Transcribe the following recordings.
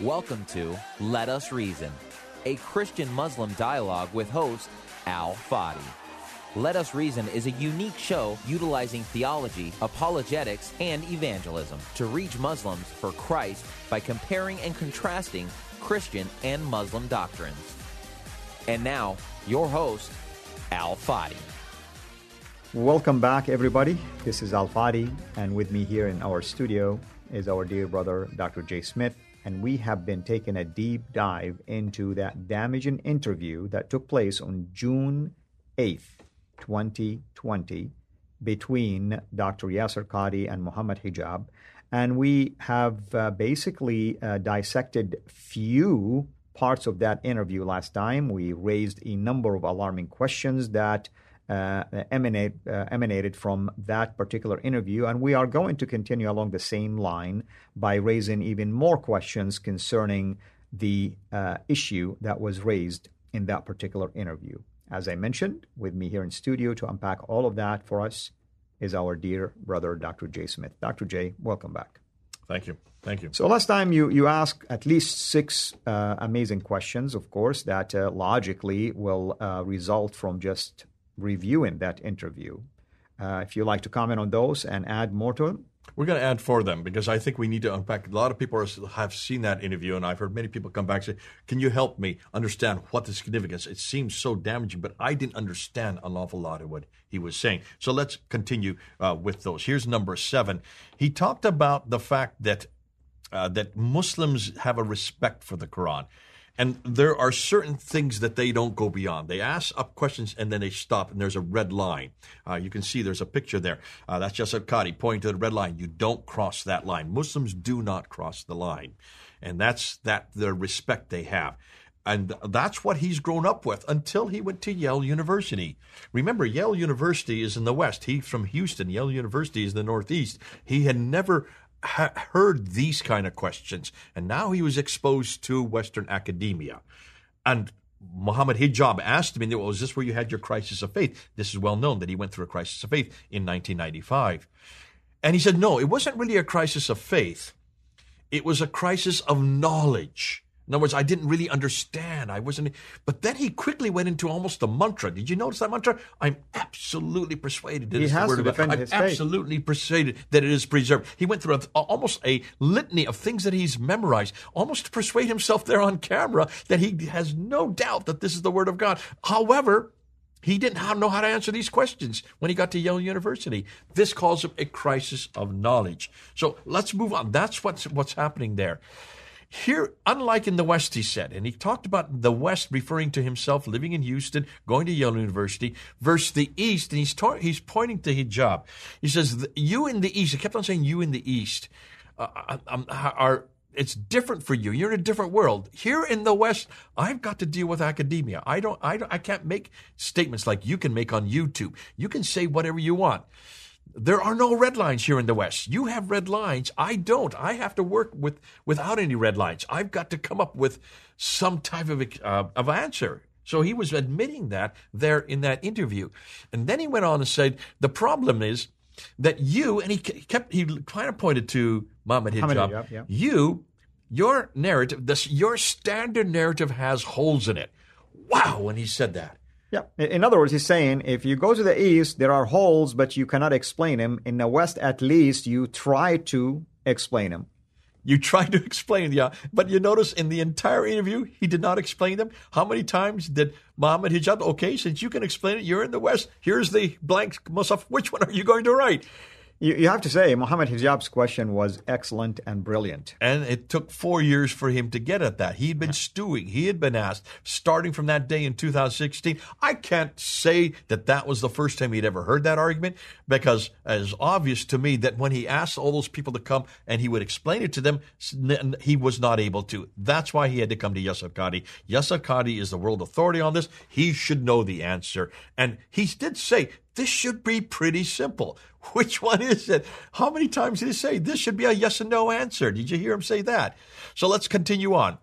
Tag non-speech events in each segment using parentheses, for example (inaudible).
Welcome to Let Us Reason, a Christian Muslim dialogue with host Al Fadi. Let Us Reason is a unique show utilizing theology, apologetics, and evangelism to reach Muslims for Christ by comparing and contrasting Christian and Muslim doctrines. And now, your host, Al Fadi. Welcome back, everybody. This is Al Fadi, and with me here in our studio is our dear brother, Dr. Jay Smith. And we have been taking a deep dive into that damaging interview that took place on June 8th, 2020, between Dr. Yasir Qadhi and Muhammad Hijab. And we have uh, basically uh, dissected few parts of that interview last time. We raised a number of alarming questions that uh, emanate, uh, emanated from that particular interview. And we are going to continue along the same line by raising even more questions concerning the uh, issue that was raised in that particular interview. As I mentioned, with me here in studio to unpack all of that for us is our dear brother, Dr. Jay Smith. Dr. Jay, welcome back. Thank you. Thank you. So last time you you asked at least six uh, amazing questions, of course, that uh, logically will uh, result from just reviewing that interview. Uh, if you'd like to comment on those and add more to them. We're going to add for them because I think we need to unpack. A lot of people are, have seen that interview, and I've heard many people come back and say, Can you help me understand what the significance? It seems so damaging, but I didn't understand an awful lot of what he was saying. So let's continue uh, with those. Here's number seven. He talked about the fact that uh, that Muslims have a respect for the Quran. And there are certain things that they don't go beyond. They ask up questions and then they stop, and there's a red line. Uh, you can see there's a picture there. Uh, that's Yasir Qadhi pointing to the red line. You don't cross that line. Muslims do not cross the line. And that's that the respect they have. And that's what he's grown up with until he went to Yale University. Remember, Yale University is in the West. He's from Houston. Yale University is in the Northeast. He had never heard these kind of questions, and now he was exposed to Western academia. And Muhammad Hijab asked him, well, is this where you had your crisis of faith? This is well known that he went through a crisis of faith in 1995. And he said, no, it wasn't really a crisis of faith. It was a crisis of knowledge. In other words, I didn't really understand. I wasn't. But then he quickly went into almost a mantra. Did you notice that mantra? I'm absolutely persuaded that he has the word to of God. defend I'm his faith. absolutely persuaded that it is preserved. He went through a, almost a litany of things that he's memorized, almost to persuade himself there on camera that he has no doubt that this is the word of God. However, he didn't know how to answer these questions when he got to Yale University. This calls him a crisis of knowledge. So let's move on. That's what's what's happening there. Here, unlike in the West, he said, and he talked about the West referring to himself living in Houston, going to Yale University, versus the East, and he's, ta- he's pointing to hijab. He says, You in the East, he kept on saying, You in the East, uh, um, are it's different for you. You're in a different world. Here in the West, I've got to deal with academia. I don't, I don't, I can't make statements like you can make on YouTube. You can say whatever you want. There are no red lines here in the West. You have red lines. I don't. I have to work with without any red lines. I've got to come up with some type of uh, of answer. So he was admitting that there in that interview, and then he went on and said the problem is that you and he kept he kind of pointed to Muhammad Hijab. Hijab, yeah. You, your narrative, this your standard narrative has holes in it. Wow, when he said that. Yeah. In other words, he's saying if you go to the east, there are holes, but you cannot explain them. In the west, at least, you try to explain them. You try to (laughs) explain, yeah, but you notice in the entire interview, he did not explain them. How many times did Muhammad Hijab, okay, since you can explain it, you're in the West, here's the blank Mushaf, which one are you going to write? You, you have to say, Mohammed Hijab's question was excellent and brilliant. And it took four years for him to get at that. He'd been stewing. He had been asked, starting from that day in 2016. I can't say that that was the first time he'd ever heard that argument because it's obvious to me that when he asked all those people to come and he would explain it to them, he was not able to. That's why he had to come to Yusuf Qadi. Yusuf Qadi is the world authority on this. He should know the answer. And he did say this should be pretty simple. (laughs) Which one is it? How many times did he say this should be a yes and no answer? Did you hear him say that? So let's continue on.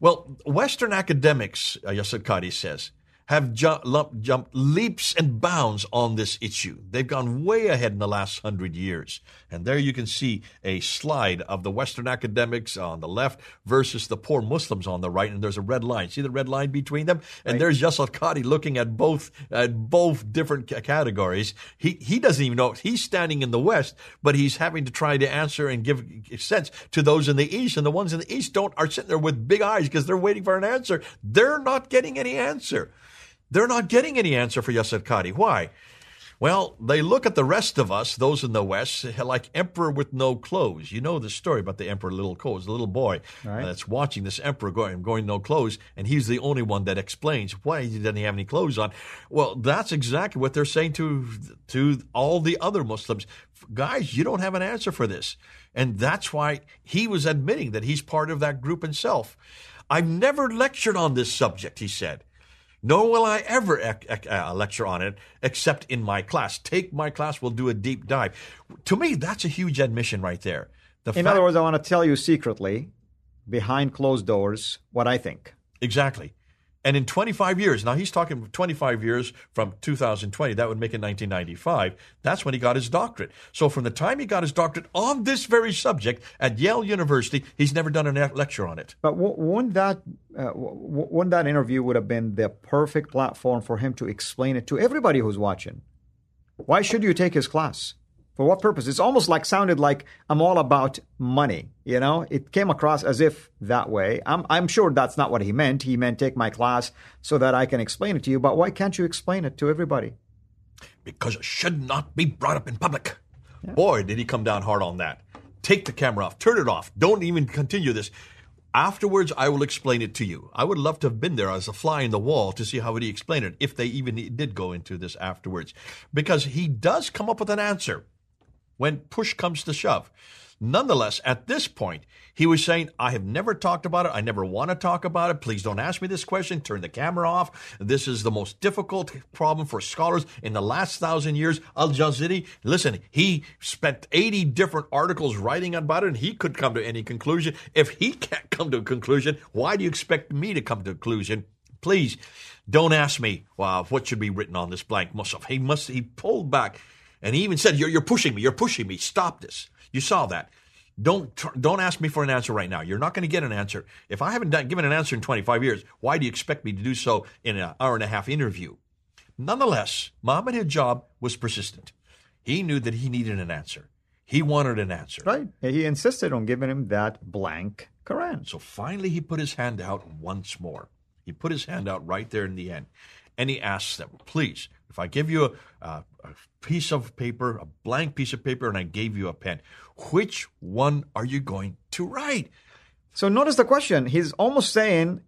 Well, Western academics, uh, Qadi says, have jumped leaps and bounds on this issue. They've gone way ahead in the last hundred years. And there you can see a slide of the Western academics on the left versus the poor Muslims on the right. And there's a red line. See the red line between them? And right. there's Yusuf Qadi looking at both, at both different categories. He, he doesn't even know. He's standing in the West, but he's having to try to answer and give sense to those in the East. And the ones in the East don't, are sitting there with big eyes because they're waiting for an answer. They're not getting any answer. They're not getting any answer for Yusuf Qadi. Why? Well, they look at the rest of us, those in the West, like emperor with no clothes. You know the story about the emperor little clothes, the little boy right. that's watching this emperor going, going no clothes, and he's the only one that explains why he doesn't have any clothes on. Well, that's exactly what they're saying to to all the other Muslims. Guys, you don't have an answer for this. And that's why he was admitting that he's part of that group himself. I've never lectured on this subject, he said. Nor will I ever uh, lecture on it except in my class. Take my class, we'll do a deep dive. To me, that's a huge admission right there. The in fact- other words, I want to tell you secretly, behind closed doors, what I think. Exactly. And in 25 years, now he's talking 25 years from 2020, that would make it 1995. That's when he got his doctorate. So from the time he got his doctorate on this very subject at Yale University, he's never done a lecture on it. But wouldn't that, uh, wouldn't that interview would have been the perfect platform for him to explain it to everybody who's watching? Why should you take his class? For what purpose? It's almost like sounded like I'm all about money. You know, it came across as if that way. I'm, I'm sure that's not what he meant. He meant take my class so that I can explain it to you. But why can't you explain it to everybody? Because it should not be brought up in public. Yeah. Boy, did he come down hard on that. Take the camera off, turn it off. Don't even continue this. Afterwards, I will explain it to you. I would love to have been there as a fly in the wall to see how would he explain it, if they even did go into this afterwards. Because he does come up with an answer when push comes to shove. Nonetheless, at this point, he was saying, I have never talked about it. I never want to talk about it. Please don't ask me this question. Turn the camera off. This is the most difficult problem for scholars in the last thousand years. Al Jazari, listen, he spent 80 different articles writing about it, and he could come to any conclusion. If he can't come to a conclusion, why do you expect me to come to a conclusion? Please don't ask me well, what should be written on this blank mushaf. He must, he pulled back and he even said, you're, you're pushing me. You're pushing me. Stop this. You saw that. Don't don't ask me for an answer right now. You're not going to get an answer. If I haven't done, given an answer in 25 years, why do you expect me to do so in an hour and a half interview? Nonetheless, Muhammad Hijab was persistent. He knew that he needed an answer. He wanted an answer. Right. He insisted on giving him that blank Quran. So finally, he put his hand out once more. He put his hand out right there in the end. And he asked them, please, if I give you a, a, a piece of paper, a blank piece of paper, and I gave you a pen, which one are you going to write? So notice the question. He's almost saying,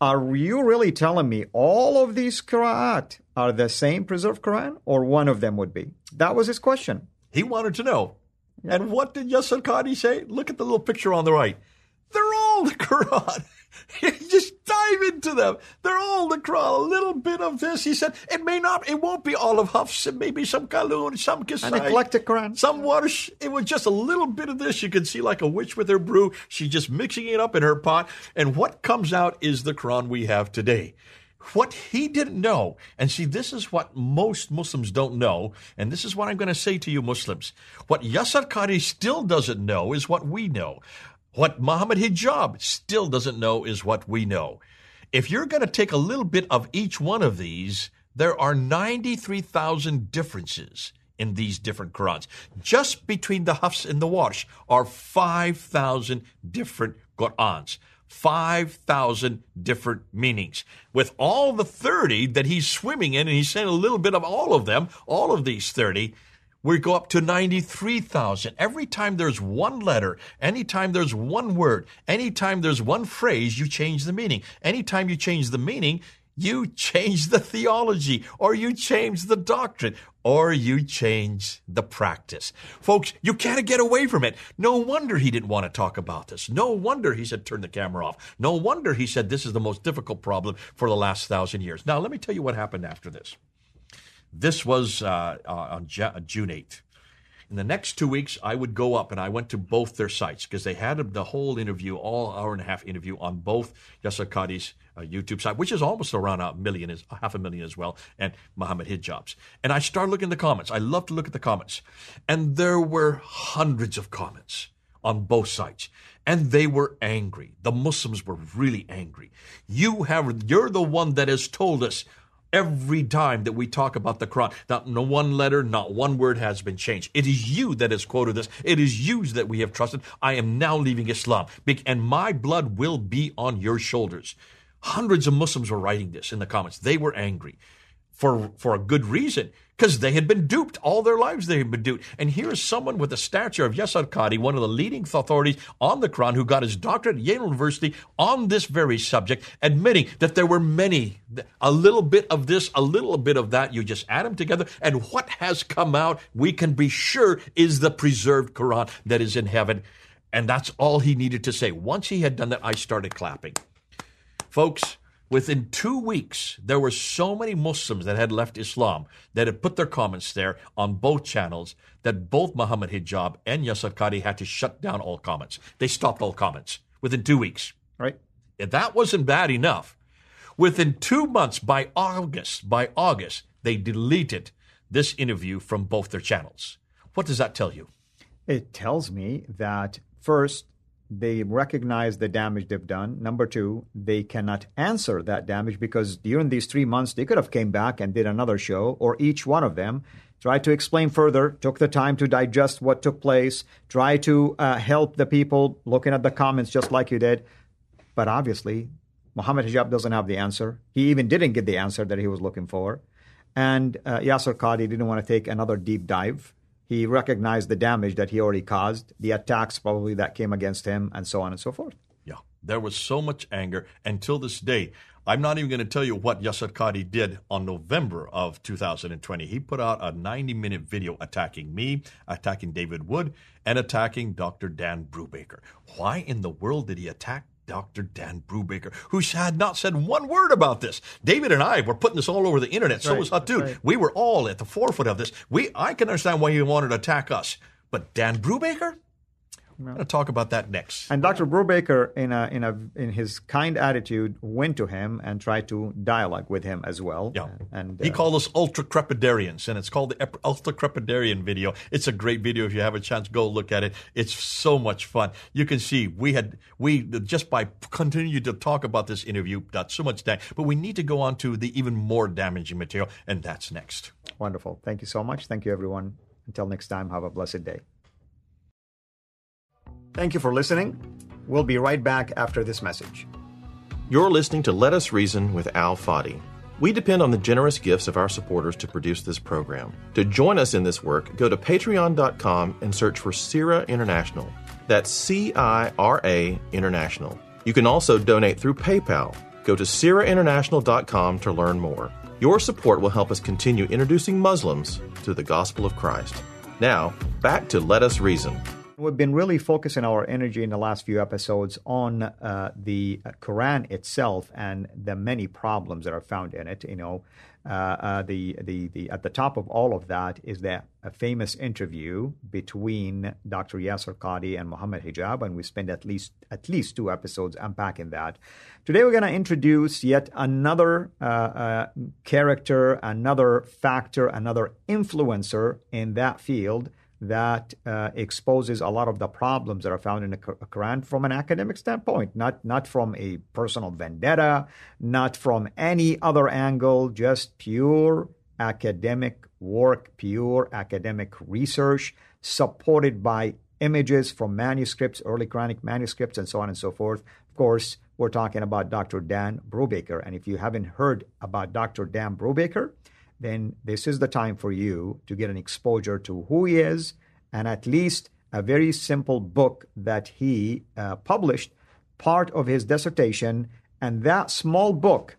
Are you really telling me all of these Qur'at are the same preserved Quran, or one of them would be? That was his question. He wanted to know. Yeah. And what did Yusuf Qadi say? Look at the little picture on the right. They're all the Quran. (laughs) just dive into them. They're all the Quran. A little bit of this. He said it may not, it won't be all of Hafs. It may be some Qalun, some Kisai. An eclectic Quran. Some water. It was just a little bit of this. You can see like a witch with her brew. She's just mixing it up in her pot. And what comes out is the Quran we have today. What he didn't know, and see, this is what most Muslims don't know, and this is what I'm going to say to you Muslims. What Yusuf Qadi still doesn't know is what we know. What Muhammad Hijab still doesn't know is what we know. If you're going to take a little bit of each one of these, there are 93,000 differences in these different Qurans. Just between the Hafs and the Warsh are 5,000 different Qurans. 5,000 different meanings. With all the 30 that he's swimming in, and he's saying a little bit of all of them, all of these 30, We go up to 93,000. Every time there's one letter, anytime there's one word, anytime there's one phrase, you change the meaning. Anytime you change the meaning, you change the theology, or you change the doctrine, or you change the practice. Folks, you can't get away from it. No wonder he didn't want to talk about this. No wonder he said, turn the camera off. No wonder he said, this is the most difficult problem for the last thousand years. Now, let me tell you what happened after this. This was uh, uh, on June 8th. In the next two weeks, I would go up and I went to both their sites because they had the whole interview, all hour and a half interview on both Yasir Qadhi's uh, YouTube site, which is almost around a million, is half a million as well, and Muhammad Hijab's. And I started looking at the comments. I love to look at the comments. And there were hundreds of comments on both sides. And they were angry. The Muslims were really angry. You have, you're the one that has told us every time that we talk about the Quran. Not no one letter, not one word has been changed. It is you that has quoted this. It is you that we have trusted. I am now leaving Islam, and my blood will be on your shoulders. Hundreds of Muslims were writing this in the comments. They were angry for, for a good reason because they had been duped all their lives. They had been duped. And here is someone with the stature of Yasir Qadhi, one of the leading authorities on the Quran, who got his doctorate at Yale University on this very subject, admitting that there were many, a little bit of this, a little bit of that. You just add them together, and what has come out, we can be sure, is the preserved Quran that is in heaven. And that's all he needed to say. Once he had done that, I started clapping. Folks, Within two weeks, there were so many Muslims that had left Islam that had put their comments there on both channels that both Muhammad Hijab and Yasir Qadhi had to shut down all comments. They stopped all comments within two weeks. Right. If that wasn't bad enough, within two months, by August, by August, they deleted this interview from both their channels. What does that tell you? It tells me that first, they recognize the damage they've done. Number two, they cannot answer that damage because during these three months they could have came back and did another show, or each one of them tried to explain further, took the time to digest what took place, try to uh, help the people looking at the comments just like you did. But obviously, Muhammad Hijab doesn't have the answer. He even didn't get the answer that he was looking for. And uh, Yasir Qadhi didn't want to take another deep dive. He recognized the damage that he already caused, the attacks probably that came against him, and so on and so forth. Yeah, there was so much anger until this day. I'm not even going to tell you what Yasir Qadhi did on November of 2020. He put out a 90 minute video attacking me, attacking David Wood, and attacking Dr. Dan Brubaker. Why in the world did he attack Dr. Dan Brubaker, who had not said one word about this. David and I were putting this all over the internet. So right, was Hatun. Right. We were all at the forefront of this. We, I can understand why he wanted to attack us. But Dan Brubaker? I'm going to talk about that next. And Dr. Brubaker, in a, in a in his kind attitude, went to him and tried to dialogue with him as well. Yeah, and he uh, called us ultra crepidarians, and it's called the ultra crepidarian video. It's a great video. If you have a chance, go look at it. It's so much fun. You can see we had we just by continue to talk about this interview got so much damage, but we need to go on to the even more damaging material, and that's next. Wonderful. Thank you so much. Thank you, everyone. Until next time, have a blessed day. Thank you for listening. We'll be right back after this message. You're listening to Let Us Reason with Al Fadi. We depend on the generous gifts of our supporters to produce this program. To join us in this work, go to patreon.com and search for CIRA International. That's C I R A International. You can also donate through PayPal. Go to CIRAInternational.com to learn more. Your support will help us continue introducing Muslims to the gospel of Christ. Now, back to Let Us Reason. We've been really focusing our energy in the last few episodes on uh, the Quran itself and the many problems that are found in it. You know, uh, uh, the, the, the, at the top of all of that is that a famous interview between Dr. Yasir Qadhi and Muhammad Hijab, and we spend at least at least two episodes unpacking that. Today, we're going to introduce yet another uh, uh, character, another factor, another influencer in that field that uh, exposes a lot of the problems that are found in the Quran from an academic standpoint, not not from a personal vendetta, not from any other angle, just pure academic work, pure academic research, supported by images from manuscripts, early Quranic manuscripts, and so on and so forth. Of course, we're talking about Dr. Dan Brubaker, and if you haven't heard about Dr. Dan Brubaker, then this is the time for you to get an exposure to who he is and at least a very simple book that he uh, published, part of his dissertation. And that small book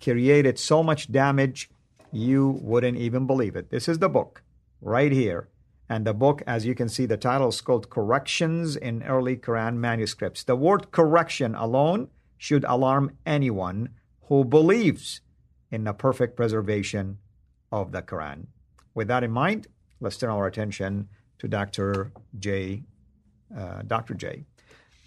created so much damage, you wouldn't even believe it. This is the book right here. And the book, as you can see, the title is called Corrections in Early Quran Manuscripts. The word correction alone should alarm anyone who believes in the perfect preservation of the Quran. With that in mind, let's turn our attention to Dr. J. Uh, Dr. J.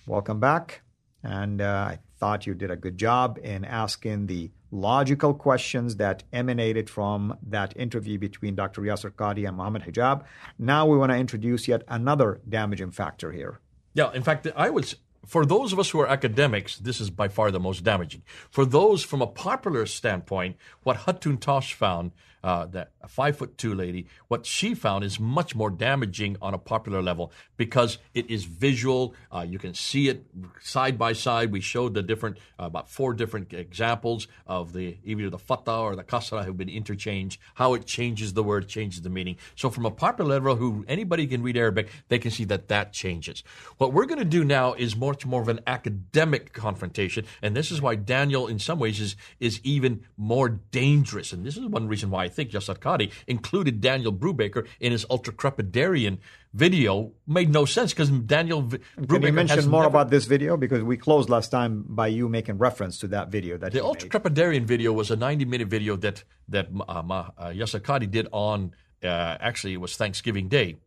Welcome back. And uh, I thought you did a good job in asking the logical questions that emanated from that interview between Dr. Yasir Qadhi and Mohammed Hijab. Now we want to introduce yet another damaging factor here. Yeah, in fact, I was for those of us who are academics, this is by far the most damaging. For those from a popular standpoint, what Hatun Tash found uh, that a five foot two lady, what she found is much more damaging on a popular level because it is visual. Uh, you can see it side by side. We showed the different, uh, about four different examples of the either the fatha or the kasra have been interchanged, how it changes the word, changes the meaning. So from a popular level, who anybody can read Arabic, they can see that that changes. What we're going to do now is much more of an academic confrontation, and this is why Daniel, in some ways, is is even more dangerous. And this is one reason why think Yasir Qadhi included Daniel Brubaker in his ultra crepidarian video. Made no sense because Daniel v- Can you mention more never... about this video? Because we closed last time by you making reference to that video that the ultra crepidarian video was a 90 minute video that that uh, uh, did on uh, actually it was Thanksgiving Day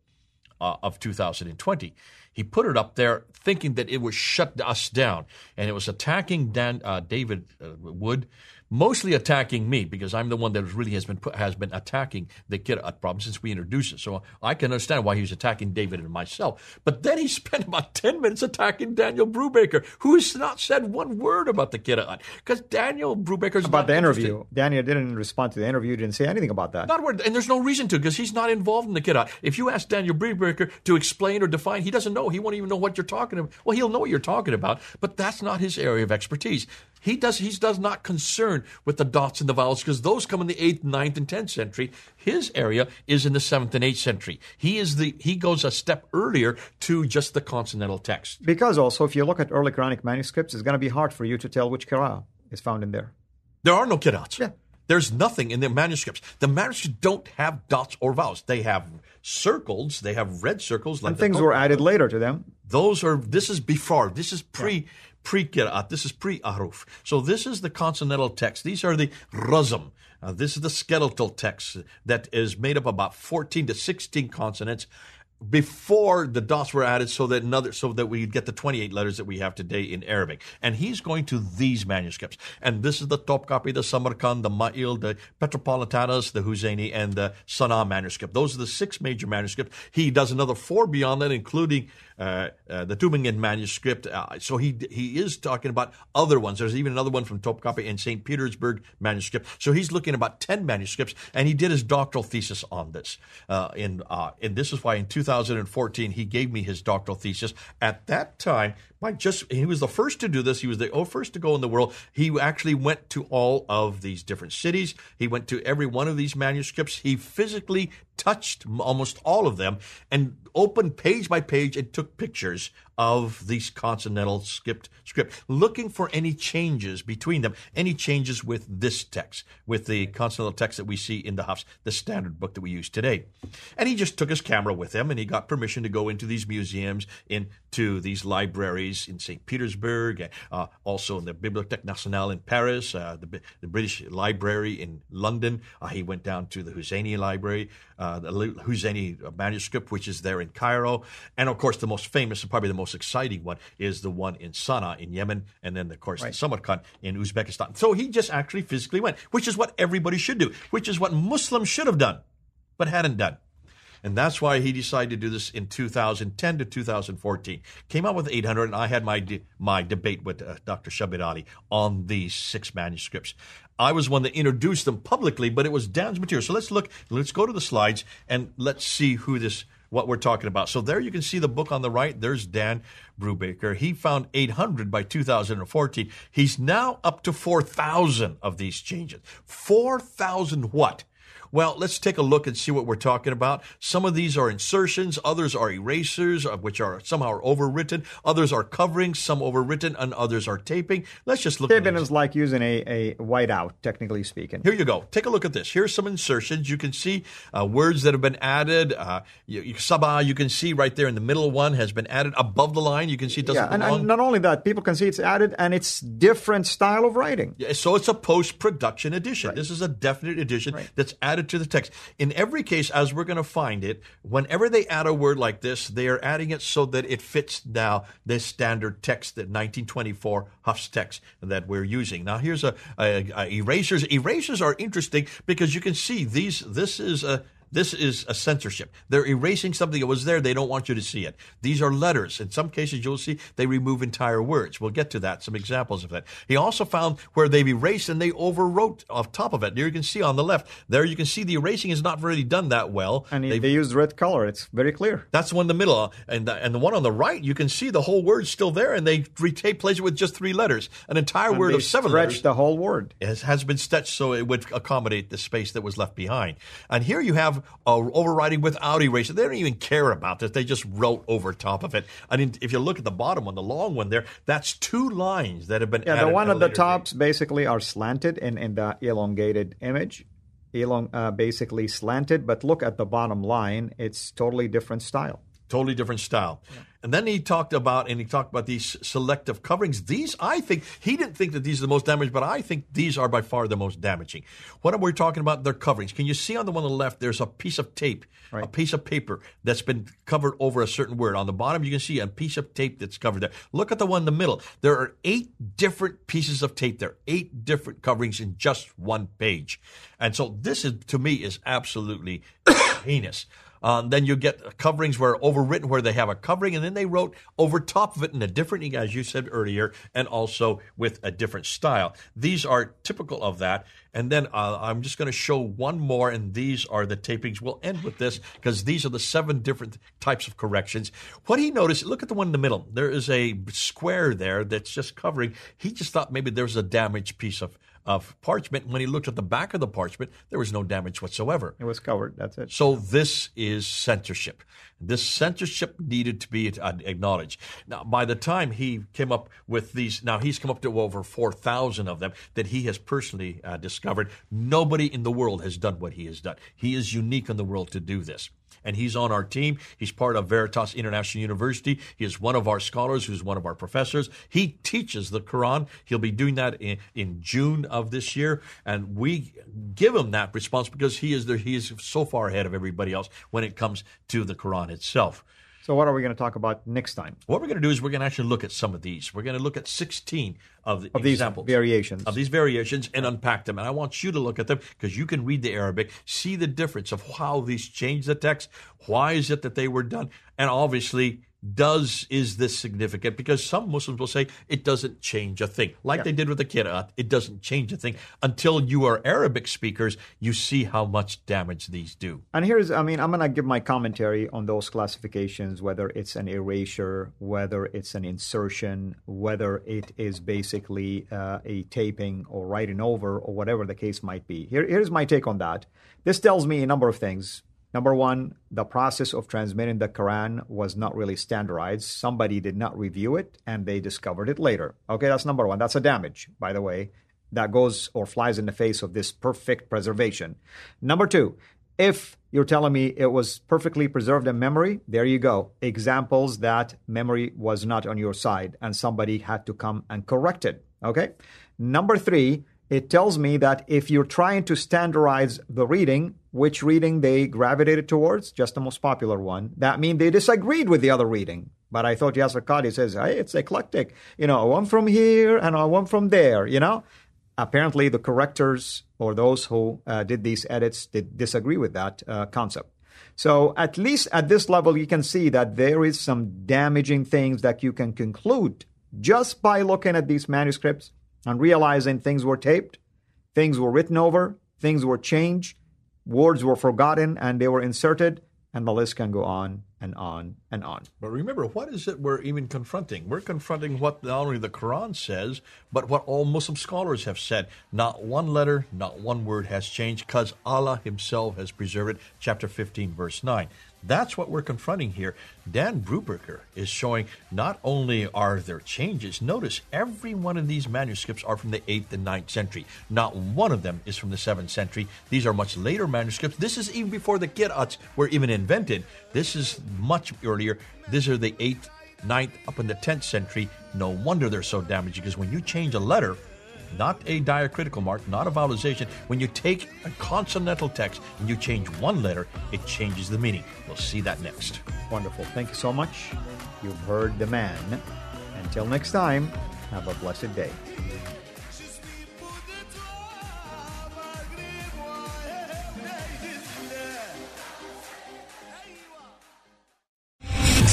uh, of 2020. He put it up there thinking that it would shut us down, and it was attacking Dan, uh, David uh, Wood mostly attacking me because I'm the one that really has been put, has been attacking the Qiraat problem since we introduced it. So I can understand why he was attacking David and myself. But then he (laughs) spent about 10 minutes attacking Daniel Brubaker, who has not said one word about the Qiraat. Because Daniel Brubaker's About the interview. Daniel didn't respond to the interview, didn't say anything about that. Not word. And there's no reason to because he's not involved in the Qiraat. If you ask Daniel Brubaker to explain or define, he doesn't know. He won't even know what you're talking about. Well, he'll know what you're talking about, but that's not his area of expertise. He does he does not concern with the dots and the vowels because those come in the eighth, ninth, and tenth century. His area is in the seventh and eighth century. He is the he goes a step earlier to just the consonantal text. Because also, if you look at early Quranic manuscripts, it's going to be hard for you to tell which qira'ah is found in there. There are no qira'ats. Yeah. There's nothing in the manuscripts. The manuscripts don't have dots or vowels. They have circles. They have red circles. Like and things were added later to them. Those are. This is before. This is pre. Yeah pre-qira'at. This is pre-ahruf. So this is the consonantal text. These are the rasm. Uh, this is the skeletal text that is made up about 14 to 16 consonants before the dots were added so that another so that we get the 28 letters that we have today in Arabic. And he's going to these manuscripts. And this is the Topkapi, the Samarkand, the Ma'il, the Petropolitanus, the Huzayni, and the Sana manuscript. Those are the six major manuscripts. He does another four beyond that, including uh, uh, the Tübingen manuscript. Uh, so he he is talking about other ones. There's even another one from Topkapi and St. Petersburg manuscript. So he's looking at about 10 manuscripts, and he did his doctoral thesis on this. Uh, in, uh, and this is why in 2014 he gave me his doctoral thesis. At that time, Mike just he was the first to do this. He was the oh, first to go in the world. He actually went to all of these different cities. He went to every one of these manuscripts. He physically touched almost all of them and opened page by page and took pictures of these consonantal script, script, looking for any changes between them, any changes with this text, with the consonantal text that we see in the Hafs, the standard book that we use today. And he just took his camera with him and he got permission to go into these museums, into these libraries in St. Petersburg, uh, also in the Bibliothèque Nationale in Paris, uh, the, the, British Library in London. Uh, he went down to the Husseini Library, uh, the Husseini manuscript, which is there in Cairo. And of course, the most famous and probably the most exciting one is the one in Sana'a in Yemen, and then of course right. Samarkand in Uzbekistan. So he just actually physically went, which is what everybody should do, which is what Muslims should have done, but hadn't done. And that's why he decided to do this in 2010 to 2014. Came out with 800, and I had my de- my debate with uh, Dr. Shabir Ali on these six manuscripts. I was one that introduced them publicly, but it was Dan's material. So let's look, let's go to the slides, and let's see who this what we're talking about. So there you can see the book on the right. There's Dan Brubaker. He found 800 by 2014. He's now up to 4,000 of these changes. 4,000 what? Well, let's take a look and see what we're talking about. Some of these are insertions, others are erasers, which are somehow overwritten, others are coverings, some overwritten, and others are taping. Let's just look Taping is like using a, a whiteout, technically speaking. Here you go. Take a look at this. Here's some insertions. You can see uh, words that have been added. Uh, you, you, Sabah, you can see right there in the middle one has been added above the line. You can see it doesn't yeah, and, belong. and not only that, people can see it's added and it's different style of writing. Yeah, so it's a post-production edition. This is a definite edition that's added to the text. In every case, as we're going to find it, whenever they add a word like this, they are adding it so that it fits now this standard text, that 1924 Hafs text that we're using. Now, here's a, a, a erasers. Erasers are interesting because you can see these. This is a this is a censorship. They're erasing something that was there. They don't want you to see it. These are letters. In some cases, you'll see they remove entire words. We'll get to that, some examples of that. He also found where they've erased and they overwrote off top of it. There you can see on the left, there you can see the erasing is not really done that well. And They've- they use red color. It's very clear. that's the one in the middle. And the, and the one on the right, you can see the whole word's still there and they replace it with just three letters. An entire And word of seven letters the whole word. has, has been stretched so it would accommodate the space that was left behind. And here you have a overriding without erasure. They don't even care about this. They just wrote over top of it. I mean, if you look at the bottom one, the long one there, that's two lines that have been Yeah, the one at the tops date. basically are slanted in, in the elongated image. Elong, uh, basically slanted, but look at the bottom line. It's totally different style. Totally different style. And then he talked about, and he talked about these selective coverings. These, I think, he didn't think that these are the most damaging, but I think these are by far the most damaging. What are we're talking about, their coverings. Can you see on the one on the left, there's a piece of tape, a piece of paper that's been covered over a certain word. On the bottom, you can see a piece of tape that's covered there. Look at the one in the middle. There are eight different pieces of tape there, eight different coverings in just one page. And so this is, to me, is absolutely (coughs) heinous. Um, then you get coverings where overwritten, where they have a covering, and then they wrote over top of it in a different, as you said earlier, and also with a different style. These are typical of that. And then uh, I'm just going to show one more, and these are the tapings. We'll end with this because these are the seven different types of corrections. What he noticed, look at the one in the middle. There is a square there that's just covering. He just thought maybe there was a damaged piece of of parchment. When he looked at the back of the parchment, there was no damage whatsoever. It was covered. That's it. So this is censorship. This censorship needed to be uh, acknowledged. Now, by the time he came up with these, now he's come up to over 4,000 of them that he has personally uh, discovered. Nobody in the world has done what he has done. He is unique in the world to do this. And he's on our team. He's part of Veritas International University. He is one of our scholars who's one of our professors. He teaches the Quran. He'll be doing that in, in June of this year. And we give him that response because he is there, he is so far ahead of everybody else when it comes to the Quran itself. So, what are we going to talk about next time? What we're going to do is we're going to actually look at some of these. We're going to look at 16 of the Of these examples. variations. Of these variations and unpack them. And I want you to look at them because you can read the Arabic, see the difference of how these change the text. Why is it that they were done? And obviously, does is this significant? Because some Muslims will say it doesn't change a thing, like they did with the Qira'at. It doesn't change a thing until you are Arabic speakers. You see how much damage these do. And here's, I mean, I'm going to give my commentary on those classifications, whether it's an erasure, whether it's an insertion, whether it is basically uh, a taping or writing over, or whatever the case might be. Here, here's my take on that. This tells me a number of things. Number one, the process of transmitting the Quran was not really standardized. Somebody did not review it and they discovered it later. Okay, that's number one. That's a damage, by the way, that goes or flies in the face of this perfect preservation. Number two, if you're telling me it was perfectly preserved in memory, there you go. Examples that memory was not on your side and somebody had to come and correct it. Okay? Number three, it tells me that if you're trying to standardize the reading, which reading they gravitated towards, just the most popular one, that means they disagreed with the other reading. But I thought Yasir says, hey, it's eclectic. You know, one from here and one from there, you know? Apparently, the correctors or those who uh, did these edits did disagree with that uh, concept. So, at least at this level, you can see that there is some damaging things that you can conclude just by looking at these manuscripts and realizing things were taped, things were written over, things were changed, words were forgotten and they were inserted, and the list can go on and on and on. But remember, what is it we're even confronting? We're confronting what not only the Quran says, but what all Muslim scholars have said. Not one letter, not one word has changed because Allah Himself has preserved it. Chapter 15, verse 9. That's what we're confronting here. Dan Brubaker is showing not only are there changes, notice every one of these manuscripts are from the 8th and 9th century. Not one of them is from the 7th century. These are much later manuscripts. This is even before the Qira'ats were even invented. This is much earlier. These are the 8th, 9th, up in the 10th century. No wonder they're so damaged because when you change a letter, not a diacritical mark, not a vowelization. When you take a consonantal text and you change one letter, it changes the meaning. We'll see that next. Wonderful. Thank you so much. You've heard the man. Until next time, have a blessed day.